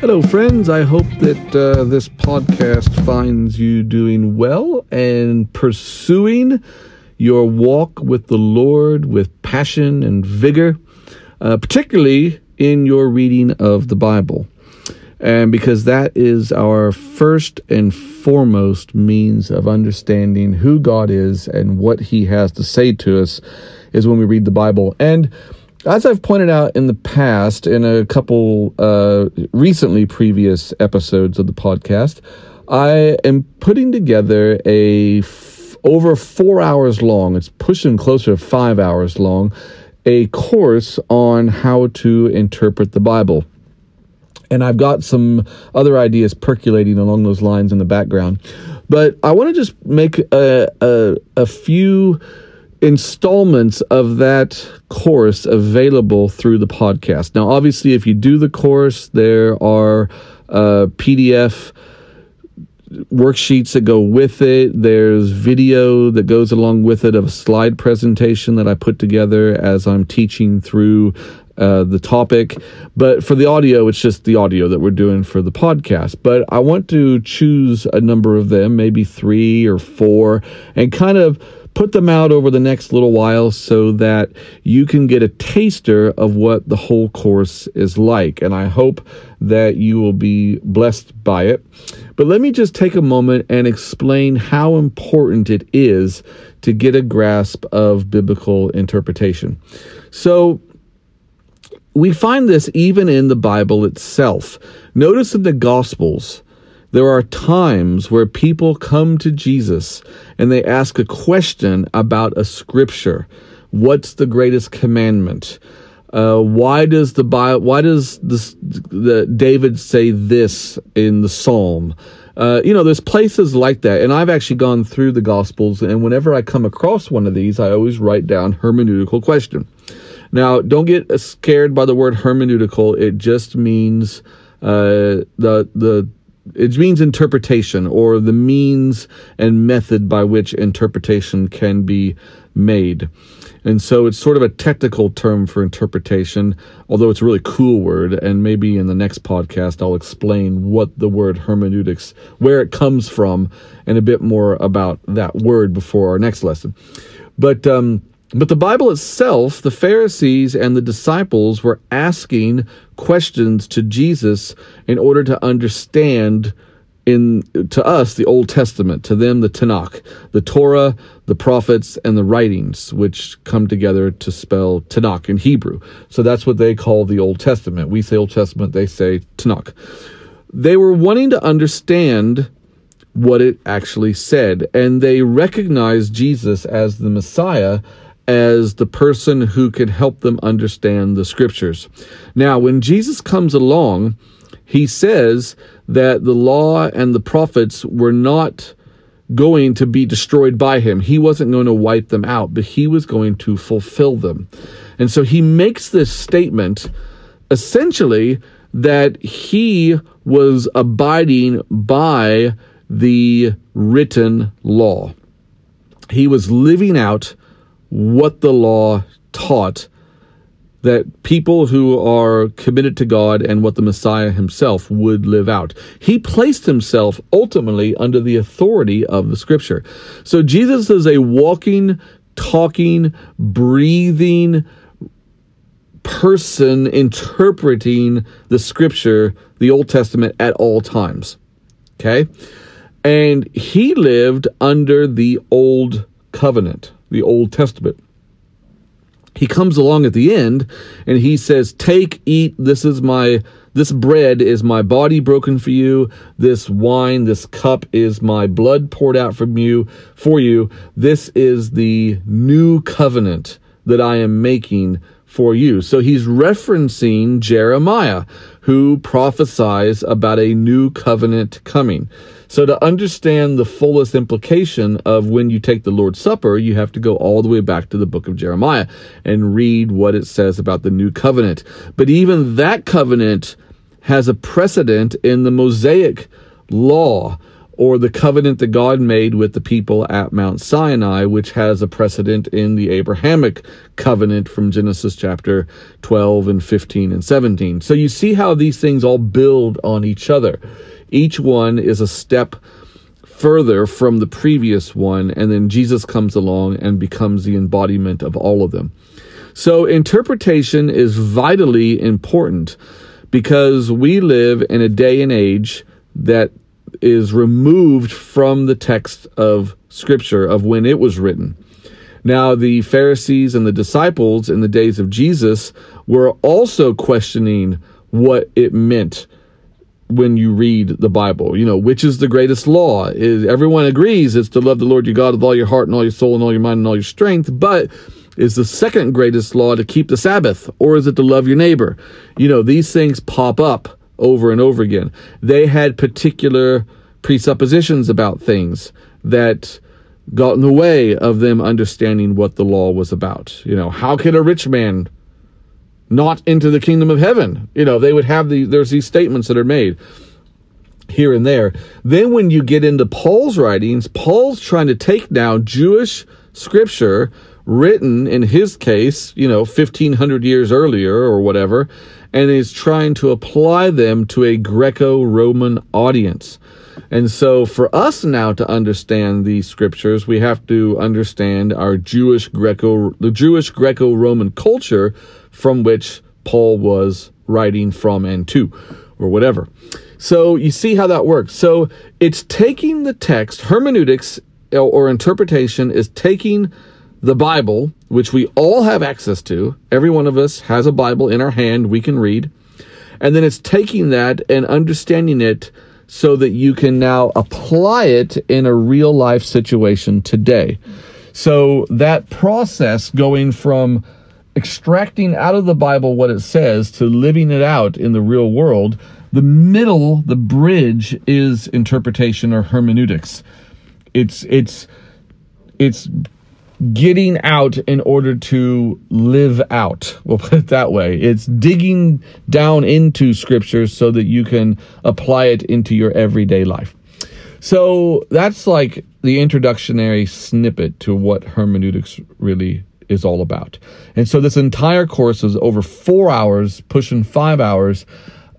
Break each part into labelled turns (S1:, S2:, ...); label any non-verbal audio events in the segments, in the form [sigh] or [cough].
S1: Hello, friends. I hope that uh, this podcast finds you doing well and pursuing your walk with the Lord with passion and vigor, uh, particularly in your reading of the Bible. And because that is our first and foremost means of understanding who God is and what He has to say to us, is when we read the Bible. And as I've pointed out in the past, in a couple uh, recently previous episodes of the podcast, I am putting together a f- over four hours long. It's pushing closer to five hours long. A course on how to interpret the Bible. And I've got some other ideas percolating along those lines in the background. But I want to just make a, a, a few installments of that course available through the podcast. Now, obviously, if you do the course, there are uh, PDF worksheets that go with it. There's video that goes along with it of a slide presentation that I put together as I'm teaching through uh, the topic. But for the audio, it's just the audio that we're doing for the podcast. But I want to choose a number of them, maybe three or four, and kind of put them out over the next little while so that you can get a taster of what the whole course is like. And I hope that you will be blessed by it. But let me just take a moment and explain how important it is to get a grasp of biblical interpretation. So, we find this even in the Bible itself. Notice in the Gospels, there are times where people come to Jesus and they ask a question about a scripture. What's the greatest commandment? Uh, why does the Bible, why does this, the David say this in the Psalm? Uh, you know, there's places like that, and I've actually gone through the Gospels, and whenever I come across one of these, I always write down hermeneutical question. Now, don't get scared by the word hermeneutical; it just means uh, the the it means interpretation or the means and method by which interpretation can be made. And so it's sort of a technical term for interpretation, although it's a really cool word. And maybe in the next podcast, I'll explain what the word hermeneutics, where it comes from, and a bit more about that word before our next lesson. But, um, but the Bible itself, the Pharisees and the disciples were asking questions to Jesus in order to understand in to us the Old Testament, to them the Tanakh, the Torah, the prophets, and the writings, which come together to spell Tanakh in Hebrew. So that's what they call the Old Testament. We say Old Testament, they say Tanakh. They were wanting to understand what it actually said, and they recognized Jesus as the Messiah as the person who could help them understand the scriptures. Now, when Jesus comes along, he says that the law and the prophets were not going to be destroyed by him. He wasn't going to wipe them out, but he was going to fulfill them. And so he makes this statement essentially that he was abiding by the written law. He was living out what the law taught that people who are committed to God and what the Messiah himself would live out. He placed himself ultimately under the authority of the scripture. So Jesus is a walking, talking, breathing person interpreting the scripture, the Old Testament at all times. Okay? And he lived under the old covenant the Old Testament. He comes along at the end and he says, Take, eat, this is my this bread is my body broken for you. This wine, this cup is my blood poured out from you for you. This is the new covenant that I am making for you. So he's referencing Jeremiah, who prophesies about a new covenant coming. So to understand the fullest implication of when you take the Lord's Supper, you have to go all the way back to the book of Jeremiah and read what it says about the new covenant. But even that covenant has a precedent in the Mosaic law or the covenant that God made with the people at Mount Sinai, which has a precedent in the Abrahamic covenant from Genesis chapter 12 and 15 and 17. So you see how these things all build on each other. Each one is a step further from the previous one, and then Jesus comes along and becomes the embodiment of all of them. So interpretation is vitally important because we live in a day and age that is removed from the text of Scripture of when it was written. Now, the Pharisees and the disciples in the days of Jesus were also questioning what it meant when you read the Bible. You know, which is the greatest law? Is everyone agrees it's to love the Lord your God with all your heart and all your soul and all your mind and all your strength, but is the second greatest law to keep the Sabbath or is it to love your neighbor? You know, these things pop up over and over again. They had particular presuppositions about things that got in the way of them understanding what the law was about. You know, how can a rich man not into the kingdom of heaven? You know, they would have the there's these statements that are made here and there. Then when you get into Paul's writings, Paul's trying to take now Jewish scripture written in his case, you know, 1500 years earlier or whatever, and is trying to apply them to a Greco Roman audience. And so for us now to understand these scriptures, we have to understand our Jewish Greco, the Jewish Greco Roman culture from which Paul was writing from and to, or whatever. So you see how that works. So it's taking the text, hermeneutics or interpretation is taking the Bible, which we all have access to. Every one of us has a Bible in our hand we can read. And then it's taking that and understanding it so that you can now apply it in a real life situation today. So that process going from extracting out of the Bible what it says to living it out in the real world, the middle, the bridge is interpretation or hermeneutics. It's it's it's getting out in order to live out. [laughs] We'll put it that way. It's digging down into scripture so that you can apply it into your everyday life. So that's like the introductionary snippet to what hermeneutics really is all about. And so this entire course is over four hours, pushing five hours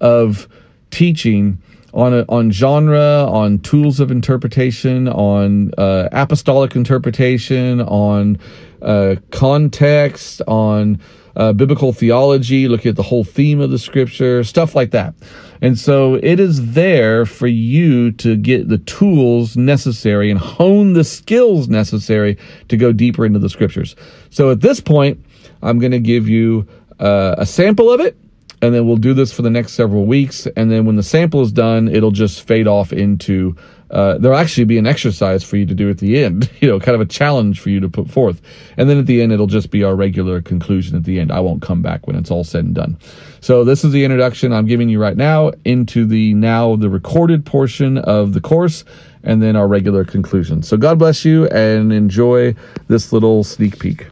S1: of teaching on a, on genre, on tools of interpretation, on uh, apostolic interpretation, on uh, context, on uh, biblical theology, looking at the whole theme of the scripture, stuff like that. And so it is there for you to get the tools necessary and hone the skills necessary to go deeper into the scriptures. So at this point, I'm going to give you uh, a sample of it and then we'll do this for the next several weeks. And then when the sample is done, it'll just fade off into. Uh, there'll actually be an exercise for you to do at the end, [laughs] you know, kind of a challenge for you to put forth. And then at the end, it'll just be our regular conclusion at the end. I won't come back when it's all said and done. So this is the introduction I'm giving you right now into the now the recorded portion of the course and then our regular conclusion. So God bless you and enjoy this little sneak peek.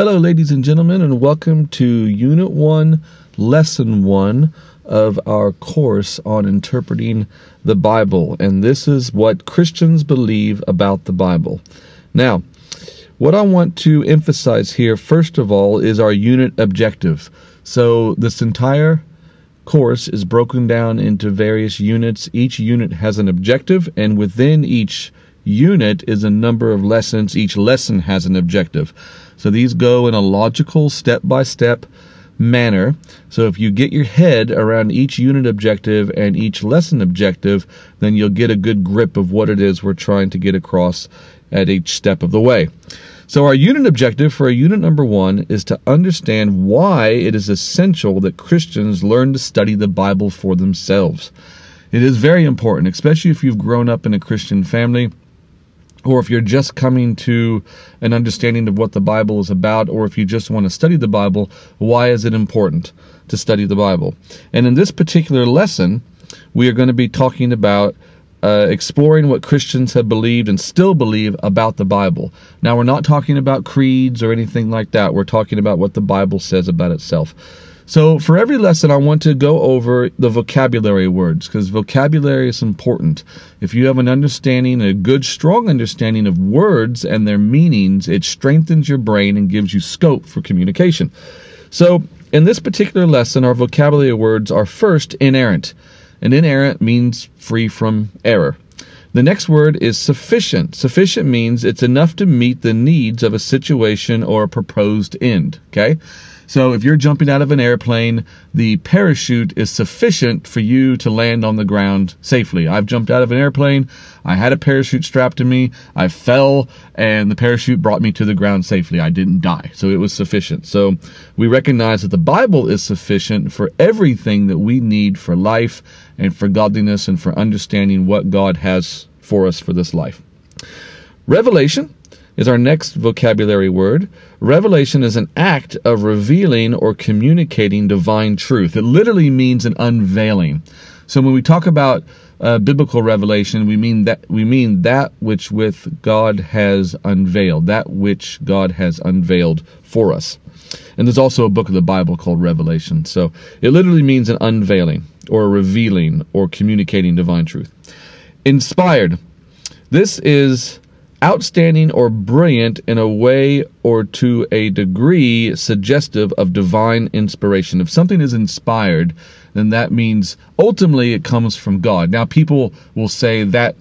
S1: Hello, ladies and gentlemen, and welcome to Unit 1, Lesson 1 of our course on interpreting the Bible. And this is what Christians believe about the Bible. Now, what I want to emphasize here, first of all, is our unit objective. So, this entire course is broken down into various units. Each unit has an objective, and within each unit is a number of lessons. Each lesson has an objective. So these go in a logical, step by step manner. So if you get your head around each unit objective and each lesson objective, then you'll get a good grip of what it is we're trying to get across at each step of the way. So our unit objective for a unit number one is to understand why it is essential that Christians learn to study the Bible for themselves. It is very important, especially if you've grown up in a Christian family or if you're just coming to an understanding of what the Bible is about, or if you just want to study the Bible, why is it important to study the Bible? And in this particular lesson, we are going to be talking about uh, exploring what Christians have believed and still believe about the Bible. Now, we're not talking about creeds or anything like that. We're talking about what the Bible says about itself. So, for every lesson, I want to go over the vocabulary words because vocabulary is important. If you have an understanding, a good, strong understanding of words and their meanings, it strengthens your brain and gives you scope for communication. So, in this particular lesson, our vocabulary words are first inerrant. And inerrant means free from error. The next word is sufficient. Sufficient means it's enough to meet the needs of a situation or a proposed end. Okay? So if you're jumping out of an airplane, the parachute is sufficient for you to land on the ground safely. I've jumped out of an airplane. I had a parachute strapped to me. I fell and the parachute brought me to the ground safely. I didn't die. So it was sufficient. So we recognize that the Bible is sufficient for everything that we need for life and for godliness and for understanding what God has for us for this life. Revelation is our next vocabulary word. Revelation is an act of revealing or communicating divine truth. It literally means an unveiling. So when we talk about uh, biblical revelation, we mean that we mean that which with God has unveiled, that which God has unveiled for us. And there's also a book of the Bible called Revelation. So it literally means an unveiling or a revealing or communicating divine truth. Inspired. This is outstanding or brilliant in a way or to a degree suggestive of divine inspiration. If something is inspired, then that means ultimately it comes from God. Now, people will say that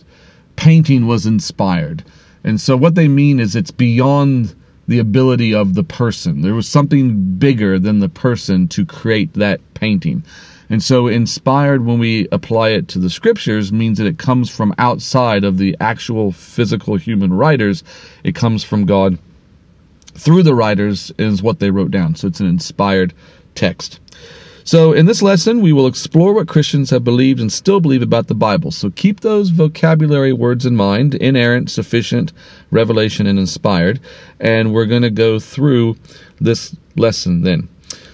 S1: painting was inspired. And so what they mean is it's beyond the ability of the person. There was something bigger than the person to create that painting. And so, inspired when we apply it to the scriptures means that it comes from outside of the actual physical human writers. It comes from God through the writers, is what they wrote down. So, it's an inspired text. So, in this lesson, we will explore what Christians have believed and still believe about the Bible. So, keep those vocabulary words in mind inerrant, sufficient, revelation, and inspired. And we're going to go through this lesson then.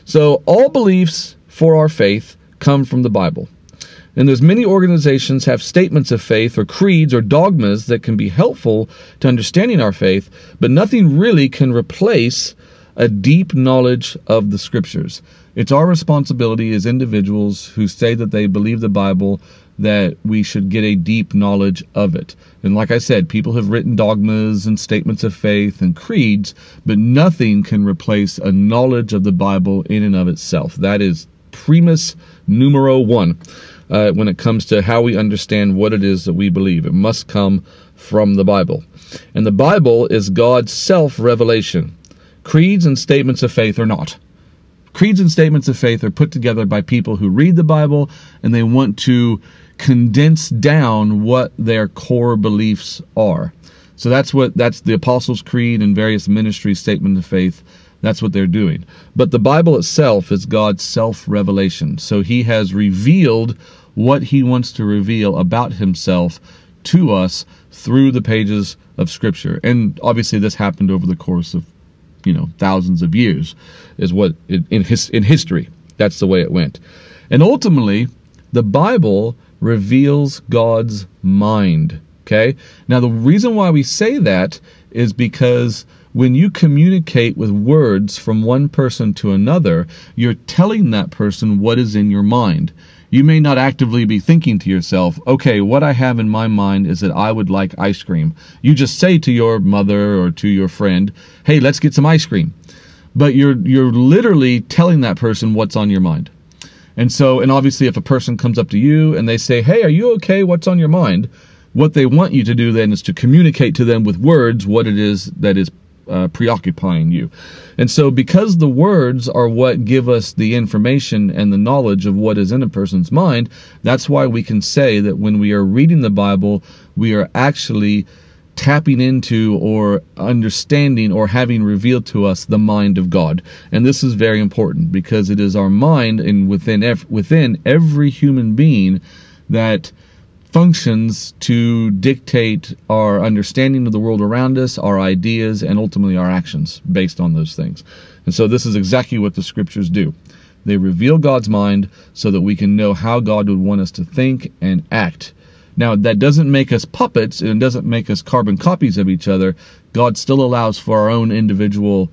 S1: So, all beliefs for our faith come from the Bible. And there's many organizations have statements of faith or creeds or dogmas that can be helpful to understanding our faith, but nothing really can replace a deep knowledge of the scriptures. It's our responsibility as individuals who say that they believe the Bible that we should get a deep knowledge of it. And like I said, people have written dogmas and statements of faith and creeds, but nothing can replace a knowledge of the Bible in and of itself. That is primus numero one uh, when it comes to how we understand what it is that we believe. It must come from the Bible. And the Bible is God's self revelation. Creeds and statements of faith are not. Creeds and statements of faith are put together by people who read the Bible and they want to condense down what their core beliefs are. So that's what that's the Apostles' Creed and various ministry statements of faith that's what they're doing. But the Bible itself is God's self revelation. So he has revealed what he wants to reveal about himself to us through the pages of Scripture. And obviously, this happened over the course of, you know, thousands of years, is what in his in history. That's the way it went. And ultimately, the Bible reveals God's mind. Okay? Now, the reason why we say that is because when you communicate with words from one person to another, you're telling that person what is in your mind. You may not actively be thinking to yourself, okay, what I have in my mind is that I would like ice cream. You just say to your mother or to your friend, hey, let's get some ice cream. But you're, you're literally telling that person what's on your mind. And so, and obviously, if a person comes up to you and they say, hey, are you okay? What's on your mind? What they want you to do then is to communicate to them with words what it is that is uh, preoccupying you. And so, because the words are what give us the information and the knowledge of what is in a person's mind, that's why we can say that when we are reading the Bible, we are actually tapping into or understanding or having revealed to us the mind of God. And this is very important because it is our mind and within ev- within every human being that functions to dictate our understanding of the world around us, our ideas, and ultimately our actions based on those things. And so this is exactly what the scriptures do. They reveal God's mind so that we can know how God would want us to think and act. Now, that doesn't make us puppets and doesn't make us carbon copies of each other. God still allows for our own individual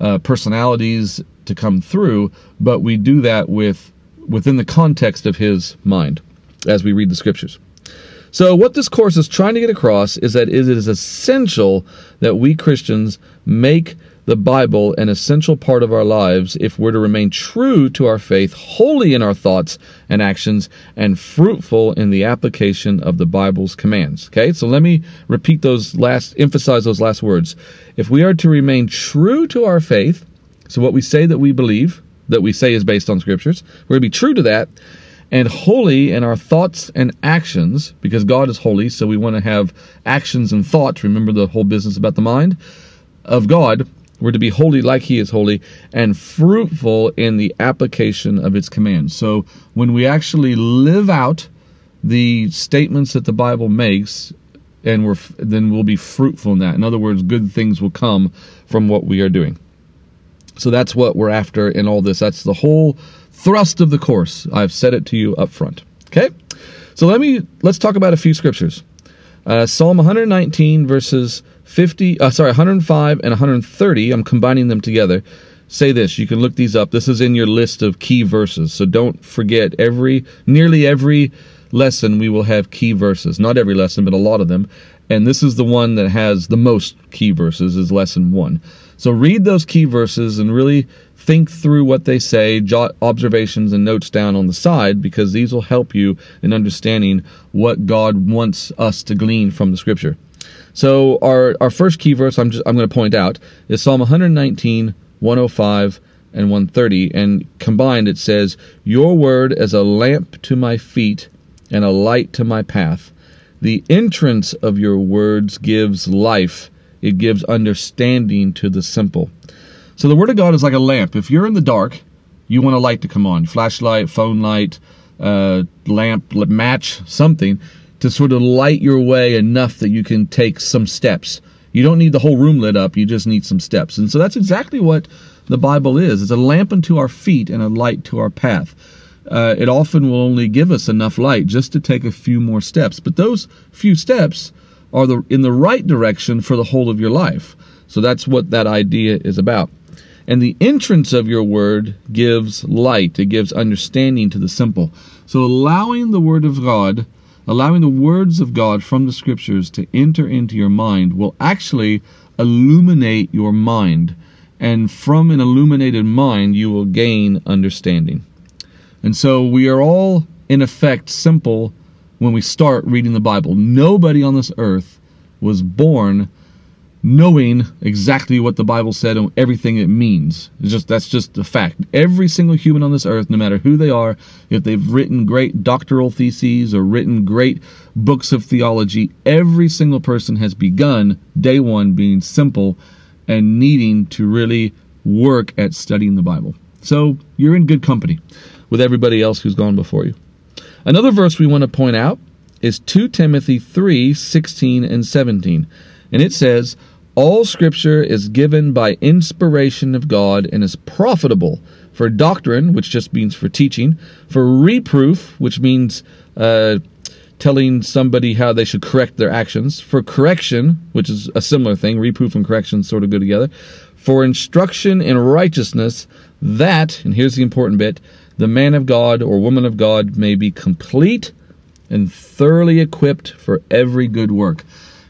S1: uh, personalities to come through, but we do that with within the context of His mind as we read the scriptures. So, what this course is trying to get across is that it is essential that we Christians make the Bible an essential part of our lives if we're to remain true to our faith, holy in our thoughts and actions, and fruitful in the application of the Bible's commands. Okay, so let me repeat those last, emphasize those last words. If we are to remain true to our faith, so what we say that we believe, that we say is based on scriptures, we're to be true to that and holy in our thoughts and actions because God is holy, so we want to have actions and thoughts. Remember the whole business about the mind of God. We're to be holy like He is holy and fruitful in the application of its commands. So when we actually live out the statements that the Bible makes, and we're then we'll be fruitful in that. In other words, good things will come from what we are doing. So that's what we're after in all this. That's the whole thrust of the course. I've said it to you up front. Okay? So let me let's talk about a few scriptures. Uh, Psalm 119 verses 50 uh, sorry 105 and 130 I'm combining them together say this you can look these up this is in your list of key verses so don't forget every nearly every lesson we will have key verses not every lesson but a lot of them and this is the one that has the most key verses is lesson 1 so read those key verses and really think through what they say, jot observations and notes down on the side, because these will help you in understanding what God wants us to glean from the scripture. So our, our first key verse I'm just I'm going to point out is Psalm 119, 105, and 130. And combined it says, Your word is a lamp to my feet and a light to my path. The entrance of your words gives life. It gives understanding to the simple. So the Word of God is like a lamp. If you're in the dark, you want a light to come on flashlight, phone light, uh, lamp, match, something to sort of light your way enough that you can take some steps. You don't need the whole room lit up, you just need some steps. And so that's exactly what the Bible is it's a lamp unto our feet and a light to our path. Uh, it often will only give us enough light just to take a few more steps. But those few steps are the, in the right direction for the whole of your life. So that's what that idea is about. And the entrance of your word gives light, it gives understanding to the simple. So allowing the word of God, allowing the words of God from the scriptures to enter into your mind will actually illuminate your mind. And from an illuminated mind, you will gain understanding. And so we are all, in effect, simple when we start reading the Bible. Nobody on this earth was born knowing exactly what the Bible said and everything it means. It's just that's just a fact. Every single human on this earth, no matter who they are, if they've written great doctoral theses or written great books of theology, every single person has begun day one being simple and needing to really work at studying the Bible. So you're in good company with everybody else who's gone before you. Another verse we want to point out is 2 Timothy 3 16 and 17. And it says, all scripture is given by inspiration of God and is profitable for doctrine, which just means for teaching, for reproof, which means uh, telling somebody how they should correct their actions, for correction, which is a similar thing, reproof and correction sort of go together, for instruction in righteousness, that, and here's the important bit, the man of God or woman of God may be complete and thoroughly equipped for every good work.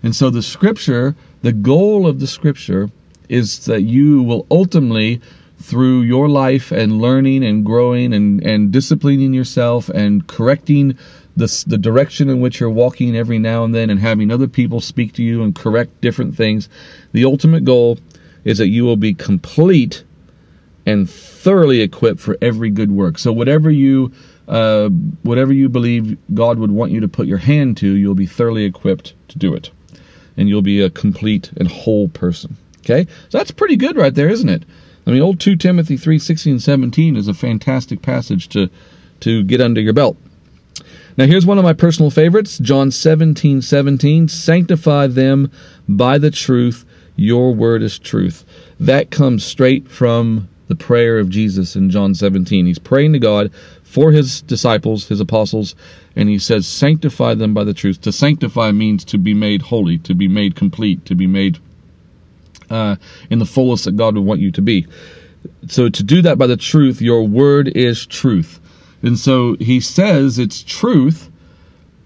S1: And so the scripture the goal of the scripture is that you will ultimately through your life and learning and growing and, and disciplining yourself and correcting the, the direction in which you're walking every now and then and having other people speak to you and correct different things, the ultimate goal is that you will be complete and thoroughly equipped for every good work. So whatever you uh, whatever you believe God would want you to put your hand to, you'll be thoroughly equipped to do it and you'll be a complete and whole person. Okay? So that's pretty good right there, isn't it? I mean, old 2 Timothy 3 16 and 17 is a fantastic passage to, to get under your belt. Now, here's one of my personal favorites John 17 17. Sanctify them by the truth. Your word is truth. That comes straight from the prayer of Jesus in John 17. He's praying to God for his disciples, his apostles, and he says, Sanctify them by the truth. To sanctify means to be made holy, to be made complete, to be made uh, in the fullest that God would want you to be. So, to do that by the truth, your word is truth. And so he says it's truth,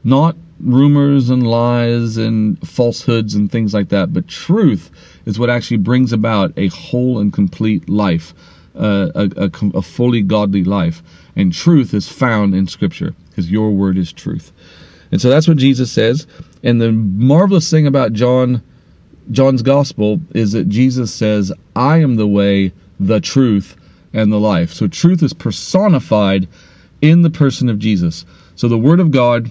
S1: not rumors and lies and falsehoods and things like that, but truth is what actually brings about a whole and complete life, uh, a, a, a fully godly life. And truth is found in Scripture because your word is truth. And so that's what Jesus says. And the marvelous thing about John John's gospel is that Jesus says, I am the way, the truth, and the life. So truth is personified in the person of Jesus. So the Word of God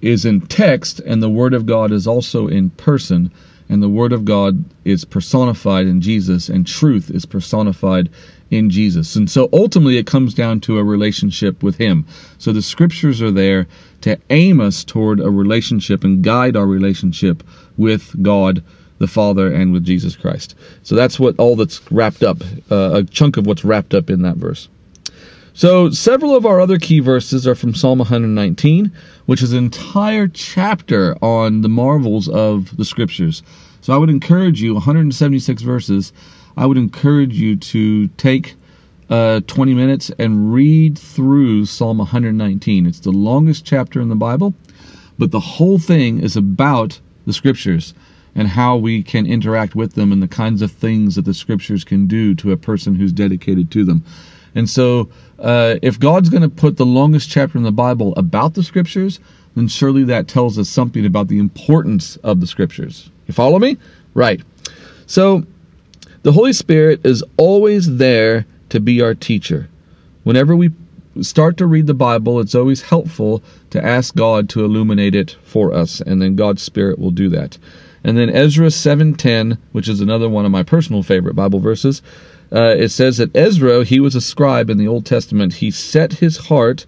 S1: is in text, and the Word of God is also in person, and the Word of God is personified in Jesus, and truth is personified in Jesus. And so ultimately it comes down to a relationship with Him. So the scriptures are there to aim us toward a relationship and guide our relationship with God the Father and with Jesus Christ. So that's what all that's wrapped up, uh, a chunk of what's wrapped up in that verse. So, several of our other key verses are from Psalm 119, which is an entire chapter on the marvels of the scriptures. So, I would encourage you, 176 verses, I would encourage you to take uh, 20 minutes and read through Psalm 119. It's the longest chapter in the Bible, but the whole thing is about the scriptures and how we can interact with them and the kinds of things that the scriptures can do to a person who's dedicated to them. And so, uh, if God's going to put the longest chapter in the Bible about the scriptures, then surely that tells us something about the importance of the scriptures. You follow me? Right. So, the Holy Spirit is always there to be our teacher. Whenever we start to read the Bible, it's always helpful to ask God to illuminate it for us, and then God's Spirit will do that. And then Ezra 7:10, which is another one of my personal favorite Bible verses, uh, it says that Ezra, he was a scribe in the Old Testament. He set his heart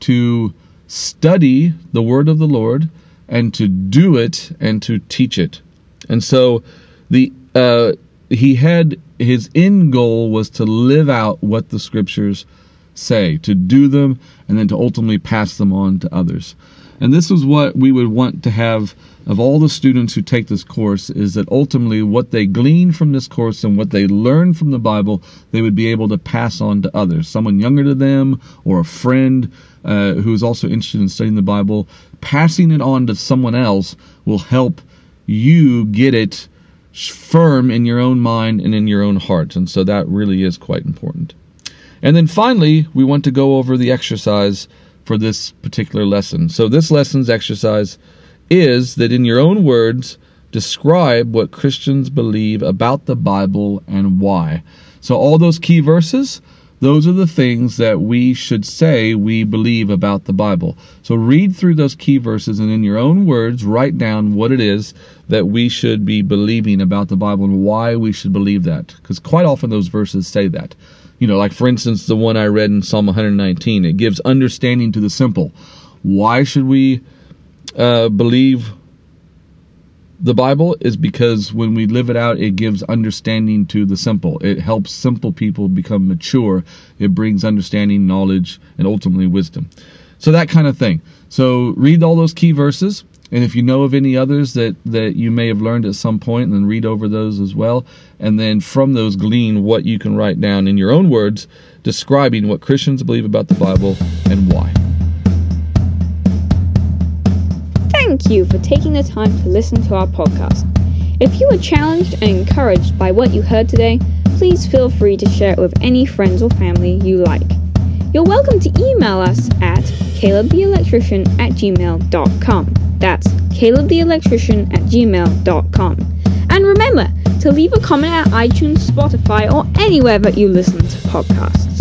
S1: to study the word of the Lord and to do it and to teach it. And so the uh, he had his end goal was to live out what the scriptures say, to do them, and then to ultimately pass them on to others. And this is what we would want to have of all the students who take this course is that ultimately what they glean from this course and what they learn from the Bible, they would be able to pass on to others. Someone younger to them or a friend uh, who is also interested in studying the Bible, passing it on to someone else will help you get it firm in your own mind and in your own heart. And so that really is quite important. And then finally, we want to go over the exercise for this particular lesson. So this lesson's exercise is that in your own words, describe what Christians believe about the Bible and why. So, all those key verses, those are the things that we should say we believe about the Bible. So, read through those key verses and in your own words, write down what it is that we should be believing about the Bible and why we should believe that. Because quite often those verses say that. You know, like for instance, the one I read in Psalm 119, it gives understanding to the simple. Why should we uh, believe the Bible is because when we live it out, it gives understanding to the simple. It helps simple people become mature. It brings understanding, knowledge, and ultimately wisdom. So that kind of thing. So read all those key verses. And if you know of any others that, that you may have learned at some point, then read over those as well. And then from those, glean what you can write down in your own words, describing what Christians believe about the Bible and why.
S2: Thank you for taking the time to listen to our podcast. If you were challenged and encouraged by what you heard today, please feel free to share it with any friends or family you like. You're welcome to email us at calebtheelectrician at gmail.com. That's calebtheelectrician at gmail.com. And remember to leave a comment at iTunes, Spotify, or anywhere that you listen to podcasts.